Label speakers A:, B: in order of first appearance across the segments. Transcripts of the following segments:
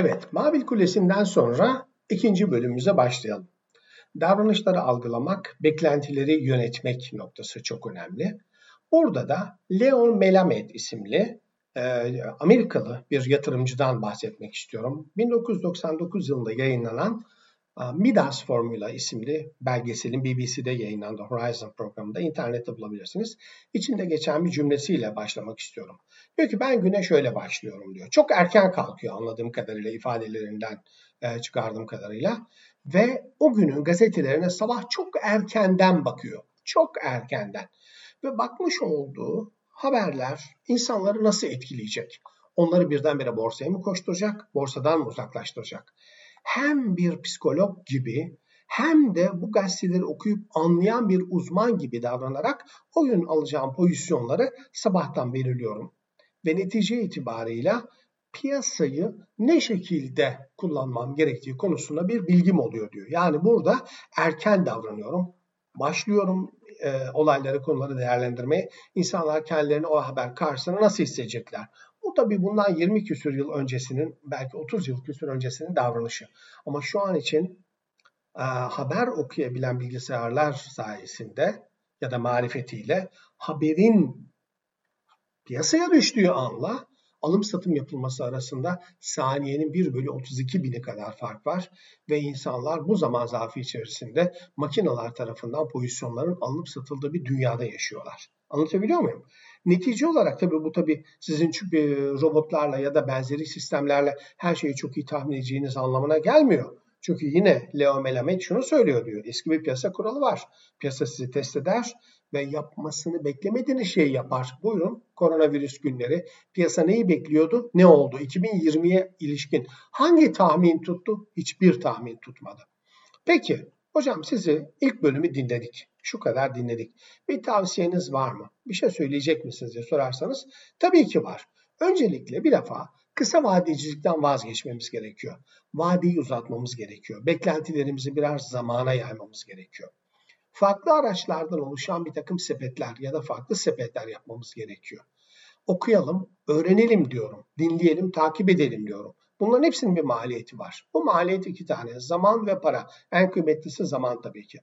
A: Evet, Mavi Kulesi'nden sonra ikinci bölümümüze başlayalım. Davranışları algılamak, beklentileri yönetmek noktası çok önemli. Burada da Leon Melamed isimli e, Amerikalı bir yatırımcıdan bahsetmek istiyorum. 1999 yılında yayınlanan Midas Formula isimli belgeselin BBC'de yayınlandı Horizon programında internette bulabilirsiniz. İçinde geçen bir cümlesiyle başlamak istiyorum. Diyor ki ben güne şöyle başlıyorum diyor. Çok erken kalkıyor anladığım kadarıyla ifadelerinden e, çıkardığım kadarıyla. Ve o günün gazetelerine sabah çok erkenden bakıyor. Çok erkenden. Ve bakmış olduğu haberler insanları nasıl etkileyecek? Onları birdenbire borsaya mı koşturacak, borsadan mı uzaklaştıracak? Hem bir psikolog gibi hem de bu gazeteleri okuyup anlayan bir uzman gibi davranarak o gün alacağım pozisyonları sabahtan belirliyorum. Ve netice itibarıyla piyasayı ne şekilde kullanmam gerektiği konusunda bir bilgim oluyor diyor. Yani burada erken davranıyorum. Başlıyorum e, olayları, konuları değerlendirmeye. İnsanlar kendilerini o haber karşısında nasıl hissedecekler? Bu tabii bundan 20 küsur yıl öncesinin, belki 30 yıl küsur öncesinin davranışı. Ama şu an için e, haber okuyabilen bilgisayarlar sayesinde ya da marifetiyle haberin piyasaya düştüğü anla alım satım yapılması arasında saniyenin 1 bölü 32 bini kadar fark var ve insanlar bu zaman zarfı içerisinde makineler tarafından pozisyonların alınıp satıldığı bir dünyada yaşıyorlar. Anlatabiliyor muyum? Netice olarak tabii bu tabii sizin çünkü robotlarla ya da benzeri sistemlerle her şeyi çok iyi tahmin edeceğiniz anlamına gelmiyor. Çünkü yine Leo Melamed şunu söylüyor diyor. Eski bir piyasa kuralı var. Piyasa sizi test eder ve yapmasını beklemediğiniz şeyi yapar. Buyurun koronavirüs günleri. Piyasa neyi bekliyordu? Ne oldu? 2020'ye ilişkin hangi tahmin tuttu? Hiçbir tahmin tutmadı. Peki hocam sizi ilk bölümü dinledik. Şu kadar dinledik. Bir tavsiyeniz var mı? Bir şey söyleyecek misiniz diye sorarsanız tabii ki var. Öncelikle bir defa kısa vadecilikten vazgeçmemiz gerekiyor. Vadeyi uzatmamız gerekiyor. Beklentilerimizi biraz zamana yaymamız gerekiyor. Farklı araçlardan oluşan bir takım sepetler ya da farklı sepetler yapmamız gerekiyor. Okuyalım, öğrenelim diyorum, dinleyelim, takip edelim diyorum. Bunların hepsinin bir maliyeti var. Bu maliyet iki tane, zaman ve para. En kıymetlisi zaman tabii ki.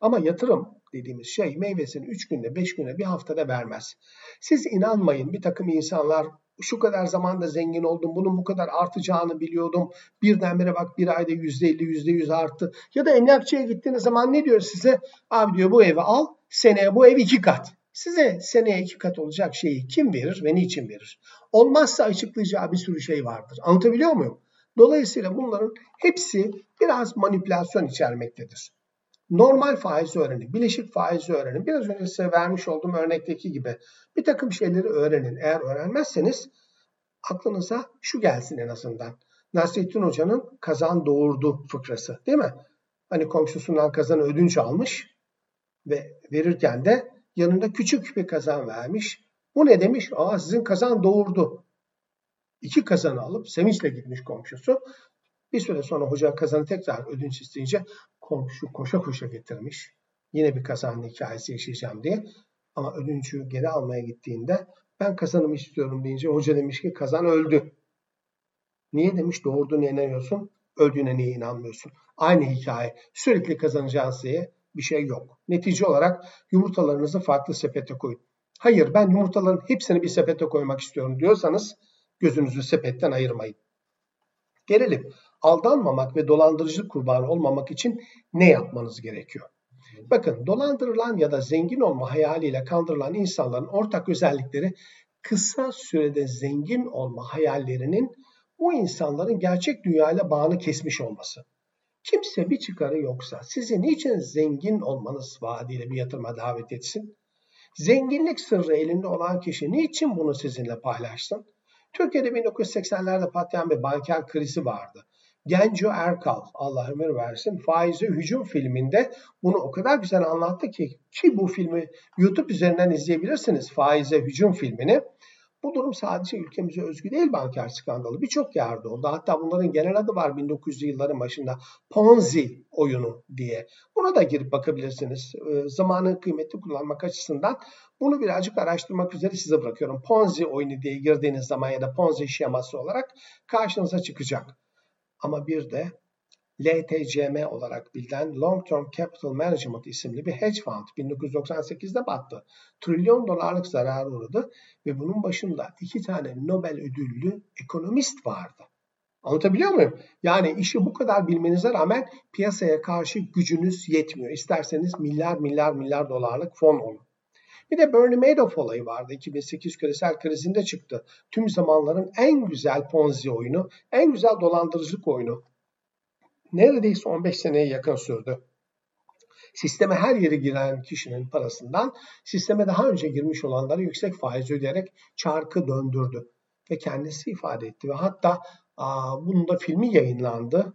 A: Ama yatırım dediğimiz şey meyvesini 3 günde, 5 günde, bir haftada vermez. Siz inanmayın bir takım insanlar şu kadar zamanda zengin oldum, bunun bu kadar artacağını biliyordum. Birdenbire bak bir ayda %50, %100 arttı. Ya da emlakçıya gittiğiniz zaman ne diyor size? Abi diyor bu evi al, seneye bu ev iki kat. Size seneye iki kat olacak şeyi kim verir ve niçin verir? Olmazsa açıklayacağı bir sürü şey vardır. Anlatabiliyor muyum? Dolayısıyla bunların hepsi biraz manipülasyon içermektedir normal faiz öğrenin, bileşik faiz öğrenin. Biraz önce size vermiş olduğum örnekteki gibi bir takım şeyleri öğrenin. Eğer öğrenmezseniz aklınıza şu gelsin en azından. Nasrettin Hoca'nın kazan doğurdu fıkrası değil mi? Hani komşusundan kazan ödünç almış ve verirken de yanında küçük bir kazan vermiş. Bu ne demiş? Aa sizin kazan doğurdu. İki kazanı alıp sevinçle gitmiş komşusu. Bir süre sonra hoca kazanı tekrar ödünç isteyince komşu koşa koşa getirmiş. Yine bir kazanın hikayesi yaşayacağım diye. Ama ödünçü geri almaya gittiğinde ben kazanımı istiyorum deyince hoca demiş ki kazan öldü. Niye demiş doğurduğuna inanıyorsun, öldüğüne niye inanmıyorsun? Aynı hikaye. Sürekli kazanacağınız diye bir şey yok. Netice olarak yumurtalarınızı farklı sepete koyun. Hayır ben yumurtaların hepsini bir sepete koymak istiyorum diyorsanız gözünüzü sepetten ayırmayın. Gelelim aldanmamak ve dolandırıcı kurbanı olmamak için ne yapmanız gerekiyor? Bakın dolandırılan ya da zengin olma hayaliyle kandırılan insanların ortak özellikleri kısa sürede zengin olma hayallerinin bu insanların gerçek dünyayla bağını kesmiş olması. Kimse bir çıkarı yoksa sizi niçin zengin olmanız vaadiyle bir yatırıma davet etsin? Zenginlik sırrı elinde olan kişi niçin bunu sizinle paylaşsın? Türkiye'de 1980'lerde patlayan bir banker krizi vardı. Genco Erkal, Allah ömür versin, Faize Hücum filminde bunu o kadar güzel anlattı ki ki bu filmi YouTube üzerinden izleyebilirsiniz Faize Hücum filmini. Bu durum sadece ülkemize özgü değil banker skandalı. Birçok yerde oldu. Hatta bunların genel adı var 1900'lü yılların başında. Ponzi oyunu diye. Buna da girip bakabilirsiniz. E, zamanın kıymetli kullanmak açısından bunu birazcık araştırmak üzere size bırakıyorum. Ponzi oyunu diye girdiğiniz zaman ya da Ponzi şeması olarak karşınıza çıkacak. ama bir de LTCM olarak bilinen Long Term Capital Management isimli bir hedge fund 1998'de battı. Trilyon dolarlık zarar uğradı ve bunun başında iki tane Nobel ödüllü ekonomist vardı. Anlatabiliyor muyum? Yani işi bu kadar bilmenize rağmen piyasaya karşı gücünüz yetmiyor. İsterseniz milyar milyar milyar dolarlık fon olun. Bir de Bernie Madoff olayı vardı. 2008 küresel krizinde çıktı. Tüm zamanların en güzel Ponzi oyunu, en güzel dolandırıcılık oyunu. Neredeyse 15 seneye yakın sürdü. Sisteme her yere giren kişinin parasından sisteme daha önce girmiş olanlara yüksek faiz ödeyerek çarkı döndürdü ve kendisi ifade etti ve hatta bunun da filmi yayınlandı.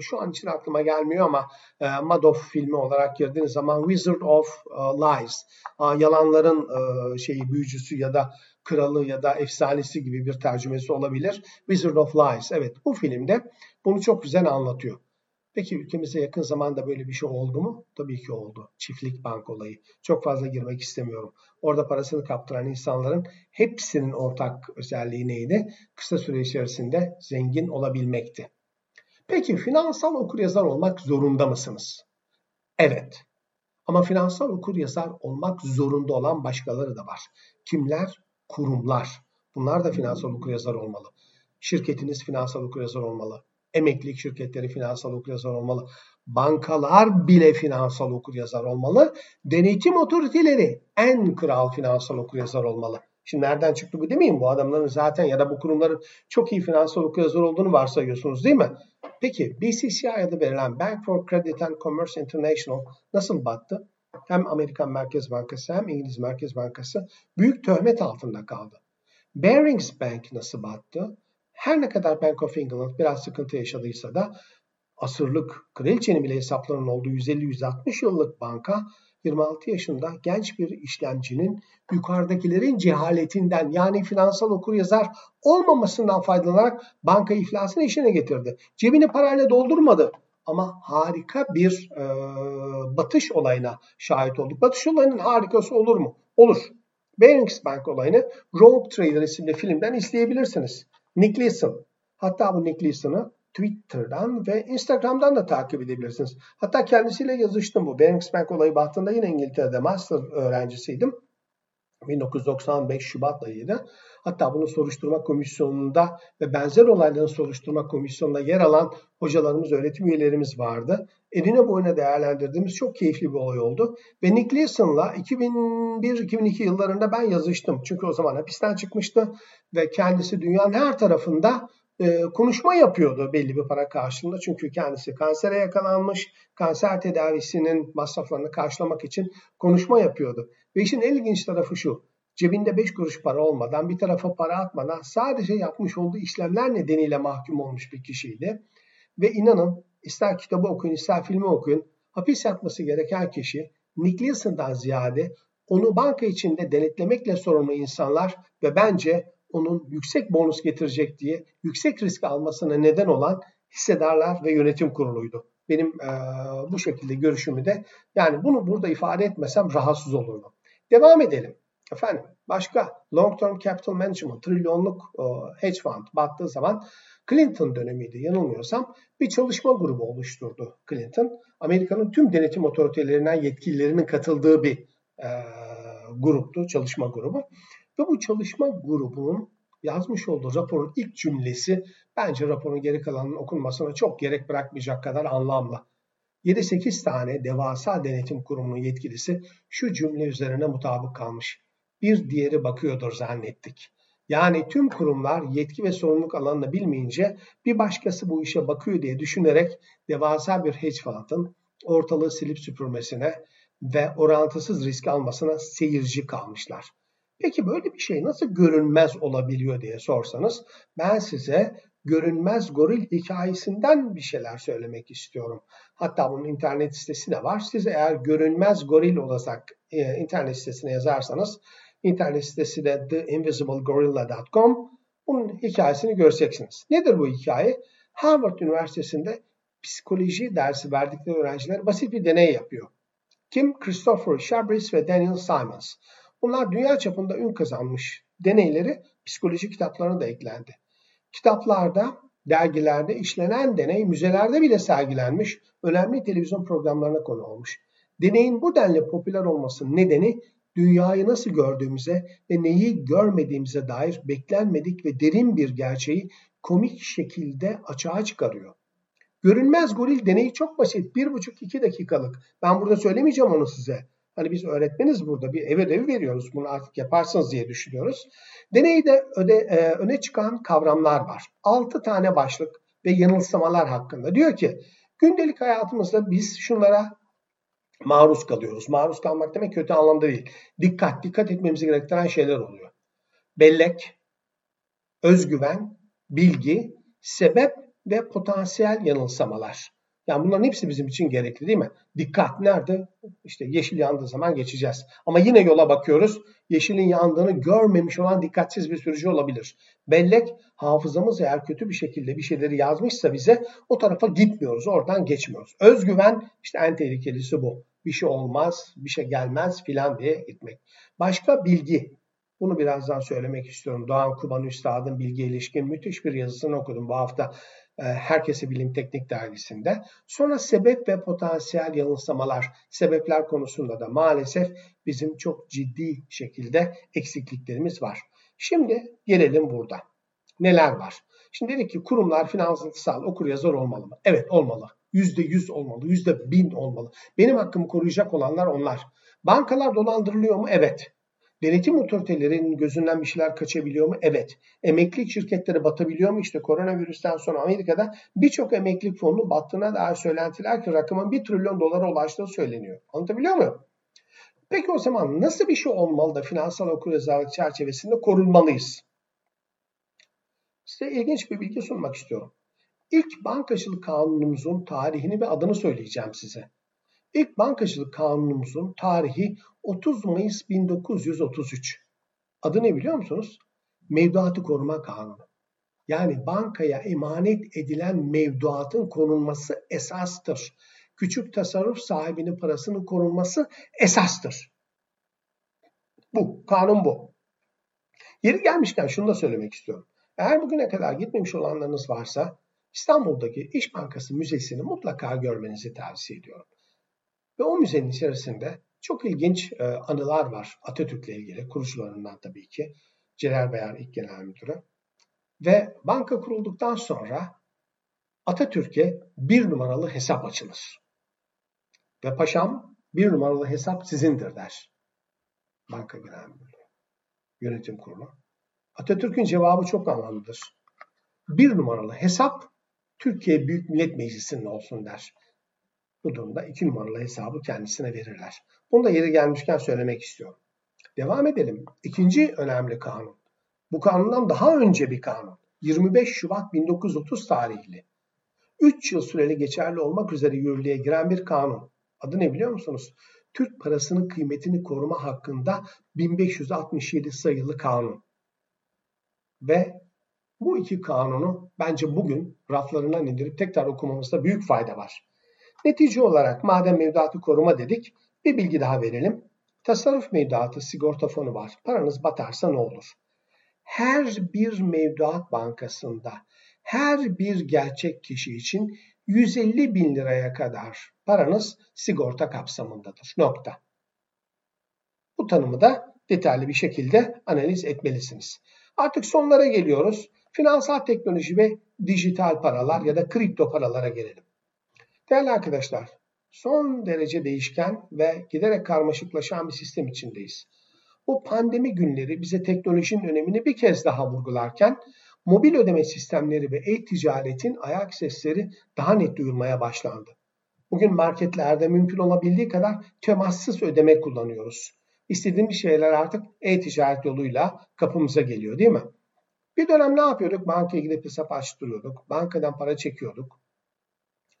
A: Şu an için aklıma gelmiyor ama e, Madoff filmi olarak girdiğiniz zaman Wizard of e, Lies, yalanların e, şeyi büyücüsü ya da kralı ya da efsanesi gibi bir tercümesi olabilir. Wizard of Lies. Evet bu filmde bunu çok güzel anlatıyor. Peki ülkemize yakın zamanda böyle bir şey oldu mu? Tabii ki oldu. Çiftlik bank olayı. Çok fazla girmek istemiyorum. Orada parasını kaptıran insanların hepsinin ortak özelliği neydi? Kısa süre içerisinde zengin olabilmekti. Peki finansal okuryazar olmak zorunda mısınız? Evet. Ama finansal okuryazar olmak zorunda olan başkaları da var. Kimler? Kurumlar. Bunlar da finansal okuryazar olmalı. Şirketiniz finansal okuryazar olmalı emeklilik şirketleri finansal okuryazar olmalı. Bankalar bile finansal okuryazar olmalı. Denetim otoriteleri en kral finansal okuryazar olmalı. Şimdi nereden çıktı bu demeyin bu adamların zaten ya da bu kurumların çok iyi finansal okuryazar olduğunu varsayıyorsunuz değil mi? Peki BCCI adı verilen Bank for Credit and Commerce International nasıl battı? Hem Amerikan Merkez Bankası hem İngiliz Merkez Bankası büyük töhmet altında kaldı. Barings Bank nasıl battı? Her ne kadar Bank of England biraz sıkıntı yaşadıysa da asırlık kraliçenin bile hesaplarının olduğu 150-160 yıllık banka 26 yaşında genç bir işlemcinin yukarıdakilerin cehaletinden yani finansal okuryazar olmamasından faydalanarak banka iflasını işine getirdi. Cebini parayla doldurmadı ama harika bir e, batış olayına şahit olduk. Batış olayının harikası olur mu? Olur. Barings Bank olayını Rogue Trader isimli filmden izleyebilirsiniz. Nick Leeson. Hatta bu Nick Leeson'ı Twitter'dan ve Instagram'dan da takip edebilirsiniz. Hatta kendisiyle yazıştım bu. Barings Bank olayı baktığında yine İngiltere'de master öğrencisiydim. 1995 Şubat ayıydı. Hatta bunu soruşturma komisyonunda ve benzer olayların soruşturma komisyonunda yer alan hocalarımız, öğretim üyelerimiz vardı. Eline boyuna değerlendirdiğimiz çok keyifli bir olay oldu. Ve Nick Leeson'la 2001-2002 yıllarında ben yazıştım. Çünkü o zaman hapisten çıkmıştı ve kendisi dünyanın her tarafında e, konuşma yapıyordu belli bir para karşılığında. Çünkü kendisi kansere yakalanmış, kanser tedavisinin masraflarını karşılamak için konuşma yapıyordu. Ve işin en ilginç tarafı şu, cebinde 5 kuruş para olmadan, bir tarafa para atmadan sadece yapmış olduğu işlemler nedeniyle mahkum olmuş bir kişiydi. Ve inanın ister kitabı okuyun, ister filmi okuyun, hapis yatması gereken kişi Nick Leeson'dan ziyade onu banka içinde denetlemekle sorumlu insanlar ve bence onun yüksek bonus getirecek diye yüksek risk almasına neden olan hissedarlar ve yönetim kuruluydu. Benim e, bu şekilde görüşümü de yani bunu burada ifade etmesem rahatsız olurdum. Devam edelim. Efendim başka long term capital management trilyonluk e, hedge fund baktığı zaman Clinton dönemiydi yanılmıyorsam bir çalışma grubu oluşturdu Clinton. Amerika'nın tüm denetim otoritelerinden yetkililerinin katıldığı bir e, gruptu, çalışma grubu. Ve bu çalışma grubunun yazmış olduğu raporun ilk cümlesi bence raporun geri kalanının okunmasına çok gerek bırakmayacak kadar anlamlı. 7-8 tane devasa denetim kurumunun yetkilisi şu cümle üzerine mutabık kalmış. Bir diğeri bakıyordur zannettik. Yani tüm kurumlar yetki ve sorumluluk alanını bilmeyince bir başkası bu işe bakıyor diye düşünerek devasa bir hedge fund'ın ortalığı silip süpürmesine ve orantısız risk almasına seyirci kalmışlar. Peki böyle bir şey nasıl görünmez olabiliyor diye sorsanız ben size görünmez goril hikayesinden bir şeyler söylemek istiyorum. Hatta bunun internet sitesi de var. Siz eğer görünmez goril olarak e, internet sitesine yazarsanız internet sitesi de theinvisiblegorilla.com bunun hikayesini göreceksiniz. Nedir bu hikaye? Harvard Üniversitesi'nde psikoloji dersi verdikleri öğrenciler basit bir deney yapıyor. Kim? Christopher Chabris ve Daniel Simons. Bunlar dünya çapında ün kazanmış deneyleri psikoloji kitaplarına da eklendi. Kitaplarda dergilerde işlenen deney müzelerde bile sergilenmiş, önemli televizyon programlarına konu olmuş. Deneyin bu denli popüler olmasının nedeni dünyayı nasıl gördüğümüze ve neyi görmediğimize dair beklenmedik ve derin bir gerçeği komik şekilde açığa çıkarıyor. Görünmez goril deneyi çok basit. Bir buçuk iki dakikalık. Ben burada söylemeyeceğim onu size. Hani biz öğretmeniz burada bir ev ödevi veriyoruz. Bunu artık yaparsınız diye düşünüyoruz. Deneyde öde, e, öne çıkan kavramlar var. Altı tane başlık ve yanılsamalar hakkında. Diyor ki gündelik hayatımızda biz şunlara maruz kalıyoruz. Maruz kalmak demek kötü anlamda değil. Dikkat, dikkat etmemizi gerektiren şeyler oluyor. Bellek, özgüven, bilgi, sebep ve potansiyel yanılsamalar. Yani bunların hepsi bizim için gerekli değil mi? Dikkat nerede? İşte yeşil yandığı zaman geçeceğiz. Ama yine yola bakıyoruz. Yeşilin yandığını görmemiş olan dikkatsiz bir sürücü olabilir. Bellek hafızamız eğer kötü bir şekilde bir şeyleri yazmışsa bize o tarafa gitmiyoruz. Oradan geçmiyoruz. Özgüven işte en tehlikelisi bu. Bir şey olmaz, bir şey gelmez filan diye gitmek. Başka bilgi. Bunu birazdan söylemek istiyorum. Doğan Kuban Üstad'ın bilgi ilişkin müthiş bir yazısını okudum bu hafta e, Herkese Bilim Teknik dergisinde. Sonra sebep ve potansiyel yanılsamalar, sebepler konusunda da maalesef bizim çok ciddi şekilde eksikliklerimiz var. Şimdi gelelim burada. Neler var? Şimdi dedik ki kurumlar finansal okur yazar olmalı mı? Evet olmalı. Yüzde yüz olmalı. Yüzde bin olmalı. Benim hakkımı koruyacak olanlar onlar. Bankalar dolandırılıyor mu? Evet. Denetim otoritelerinin gözünden bir şeyler kaçabiliyor mu? Evet. Emeklilik şirketleri batabiliyor mu? İşte koronavirüsten sonra Amerika'da birçok emeklilik fonunun battığına dair söylentiler ki rakamın 1 trilyon dolara ulaştığı söyleniyor. Anlatabiliyor muyum? Peki o zaman nasıl bir şey olmalı da finansal okuryazarlık çerçevesinde korunmalıyız? Size ilginç bir bilgi sunmak istiyorum. İlk bankacılık kanunumuzun tarihini ve adını söyleyeceğim size. İlk bankacılık kanunumuzun tarihi 30 Mayıs 1933. Adı ne biliyor musunuz? Mevduatı Koruma Kanunu. Yani bankaya emanet edilen mevduatın korunması esastır. Küçük tasarruf sahibinin parasının korunması esastır. Bu, kanun bu. Yeri gelmişken şunu da söylemek istiyorum. Eğer bugüne kadar gitmemiş olanlarınız varsa İstanbul'daki İş Bankası Müzesi'ni mutlaka görmenizi tavsiye ediyorum. Ve o müzenin içerisinde çok ilginç e, anılar var Atatürk'le ilgili, kurucularından tabii ki. Celal Bayar ilk genel müdürü. Ve banka kurulduktan sonra Atatürk'e bir numaralı hesap açılır. Ve paşam bir numaralı hesap sizindir der. Banka Genel Müdürü, yönetim kurulu. Atatürk'ün cevabı çok anlamlıdır. Bir numaralı hesap Türkiye Büyük Millet Meclisi'nin olsun der. Bu durumda iki numaralı hesabı kendisine verirler. Bunu da yeri gelmişken söylemek istiyorum. Devam edelim. İkinci önemli kanun. Bu kanundan daha önce bir kanun. 25 Şubat 1930 tarihli. 3 yıl süreli geçerli olmak üzere yürürlüğe giren bir kanun. Adı ne biliyor musunuz? Türk parasının kıymetini koruma hakkında 1567 sayılı kanun. Ve bu iki kanunu bence bugün raflarından indirip tekrar okumamızda büyük fayda var. Netice olarak madem mevduatı koruma dedik bir bilgi daha verelim. Tasarruf mevduatı sigorta fonu var. Paranız batarsa ne olur? Her bir mevduat bankasında her bir gerçek kişi için 150 bin liraya kadar paranız sigorta kapsamındadır. Nokta. Bu tanımı da detaylı bir şekilde analiz etmelisiniz. Artık sonlara geliyoruz. Finansal teknoloji ve dijital paralar ya da kripto paralara gelelim. Değerli arkadaşlar, son derece değişken ve giderek karmaşıklaşan bir sistem içindeyiz. Bu pandemi günleri bize teknolojinin önemini bir kez daha vurgularken mobil ödeme sistemleri ve e-ticaretin ayak sesleri daha net duyulmaya başlandı. Bugün marketlerde mümkün olabildiği kadar temassız ödeme kullanıyoruz. İstediğimiz şeyler artık e-ticaret yoluyla kapımıza geliyor değil mi? Bir dönem ne yapıyorduk? Bankaya gidip hesap açtırıyorduk. Bankadan para çekiyorduk.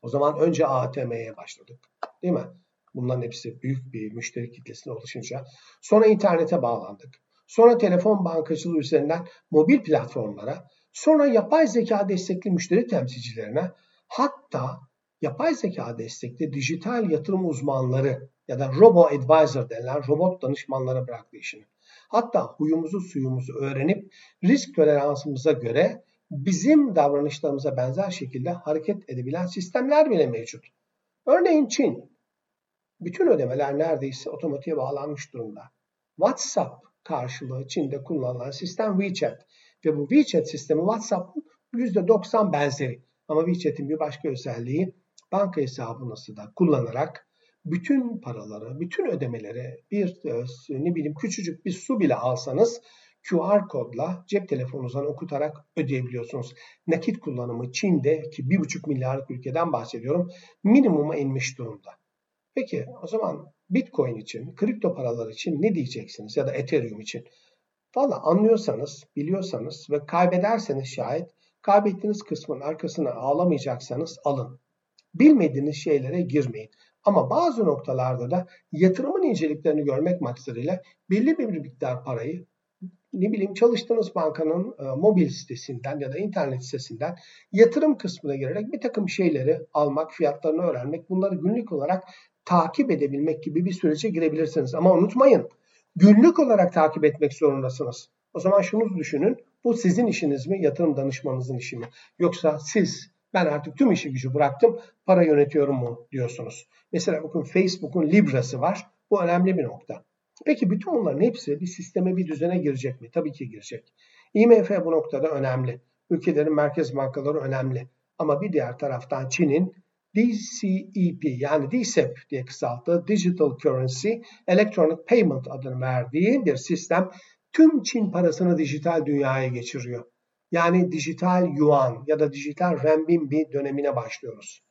A: O zaman önce ATM'ye başladık. Değil mi? Bunların hepsi büyük bir müşteri kitlesine ulaşınca. Sonra internete bağlandık. Sonra telefon bankacılığı üzerinden mobil platformlara, sonra yapay zeka destekli müşteri temsilcilerine, hatta yapay zeka destekli dijital yatırım uzmanları ya da robo advisor denilen robot danışmanlara bıraktı işini. Hatta huyumuzu suyumuzu öğrenip risk toleransımıza göre bizim davranışlarımıza benzer şekilde hareket edebilen sistemler bile mevcut. Örneğin Çin. Bütün ödemeler neredeyse otomatiğe bağlanmış durumda. WhatsApp karşılığı Çin'de kullanılan sistem WeChat. Ve bu WeChat sistemi WhatsApp'ın %90 benzeri. Ama WeChat'in bir başka özelliği banka hesabınızı da kullanarak bütün paraları, bütün ödemeleri bir e, ne bileyim küçücük bir su bile alsanız QR kodla cep telefonunuzdan okutarak ödeyebiliyorsunuz. Nakit kullanımı Çin'de ki 1,5 milyarlık ülkeden bahsediyorum minimuma inmiş durumda. Peki o zaman Bitcoin için, kripto paralar için ne diyeceksiniz ya da Ethereum için? Valla anlıyorsanız, biliyorsanız ve kaybederseniz şayet kaybettiğiniz kısmın arkasına ağlamayacaksanız alın. Bilmediğiniz şeylere girmeyin. Ama bazı noktalarda da yatırımın inceliklerini görmek maksadıyla belli bir miktar parayı ne bileyim çalıştığınız bankanın e, mobil sitesinden ya da internet sitesinden yatırım kısmına girerek bir takım şeyleri almak, fiyatlarını öğrenmek, bunları günlük olarak takip edebilmek gibi bir sürece girebilirsiniz. Ama unutmayın günlük olarak takip etmek zorundasınız. O zaman şunu düşünün. Bu sizin işiniz mi? Yatırım danışmanınızın işi mi? Yoksa siz ben artık tüm işi gücü bıraktım para yönetiyorum mu diyorsunuz. Mesela bakın Facebook'un Libra'sı var. Bu önemli bir nokta. Peki bütün bunların hepsi bir sisteme bir düzene girecek mi? Tabii ki girecek. IMF bu noktada önemli. Ülkelerin merkez bankaları önemli. Ama bir diğer taraftan Çin'in DCEP yani DCEP diye kısalttığı Digital Currency Electronic Payment adını verdiği bir sistem tüm Çin parasını dijital dünyaya geçiriyor. Yani dijital yuan ya da dijital renminbi dönemine başlıyoruz.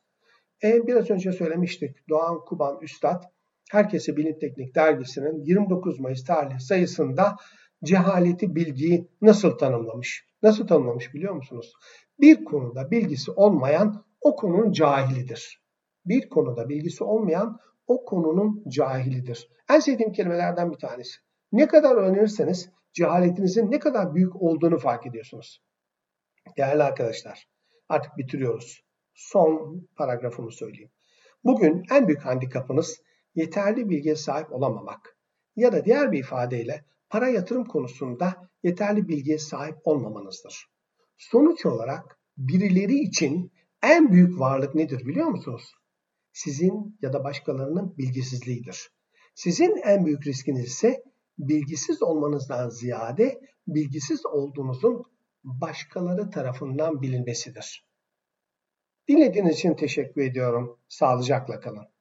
A: E, biraz önce söylemiştik Doğan Kuban Üstad Herkese Bilim Teknik dergisinin 29 Mayıs tarihli sayısında cehaleti bilgiyi nasıl tanımlamış? Nasıl tanımlamış biliyor musunuz? Bir konuda bilgisi olmayan o konunun cahilidir. Bir konuda bilgisi olmayan o konunun cahilidir. En sevdiğim kelimelerden bir tanesi. Ne kadar öğrenirseniz cehaletinizin ne kadar büyük olduğunu fark ediyorsunuz. Değerli arkadaşlar, artık bitiriyoruz. Son paragrafımı söyleyeyim. Bugün en büyük handikapınız yeterli bilgiye sahip olamamak ya da diğer bir ifadeyle para yatırım konusunda yeterli bilgiye sahip olmamanızdır. Sonuç olarak birileri için en büyük varlık nedir biliyor musunuz? Sizin ya da başkalarının bilgisizliğidir. Sizin en büyük riskiniz ise bilgisiz olmanızdan ziyade bilgisiz olduğunuzun başkaları tarafından bilinmesidir. Dinlediğiniz için teşekkür ediyorum. Sağlıcakla kalın.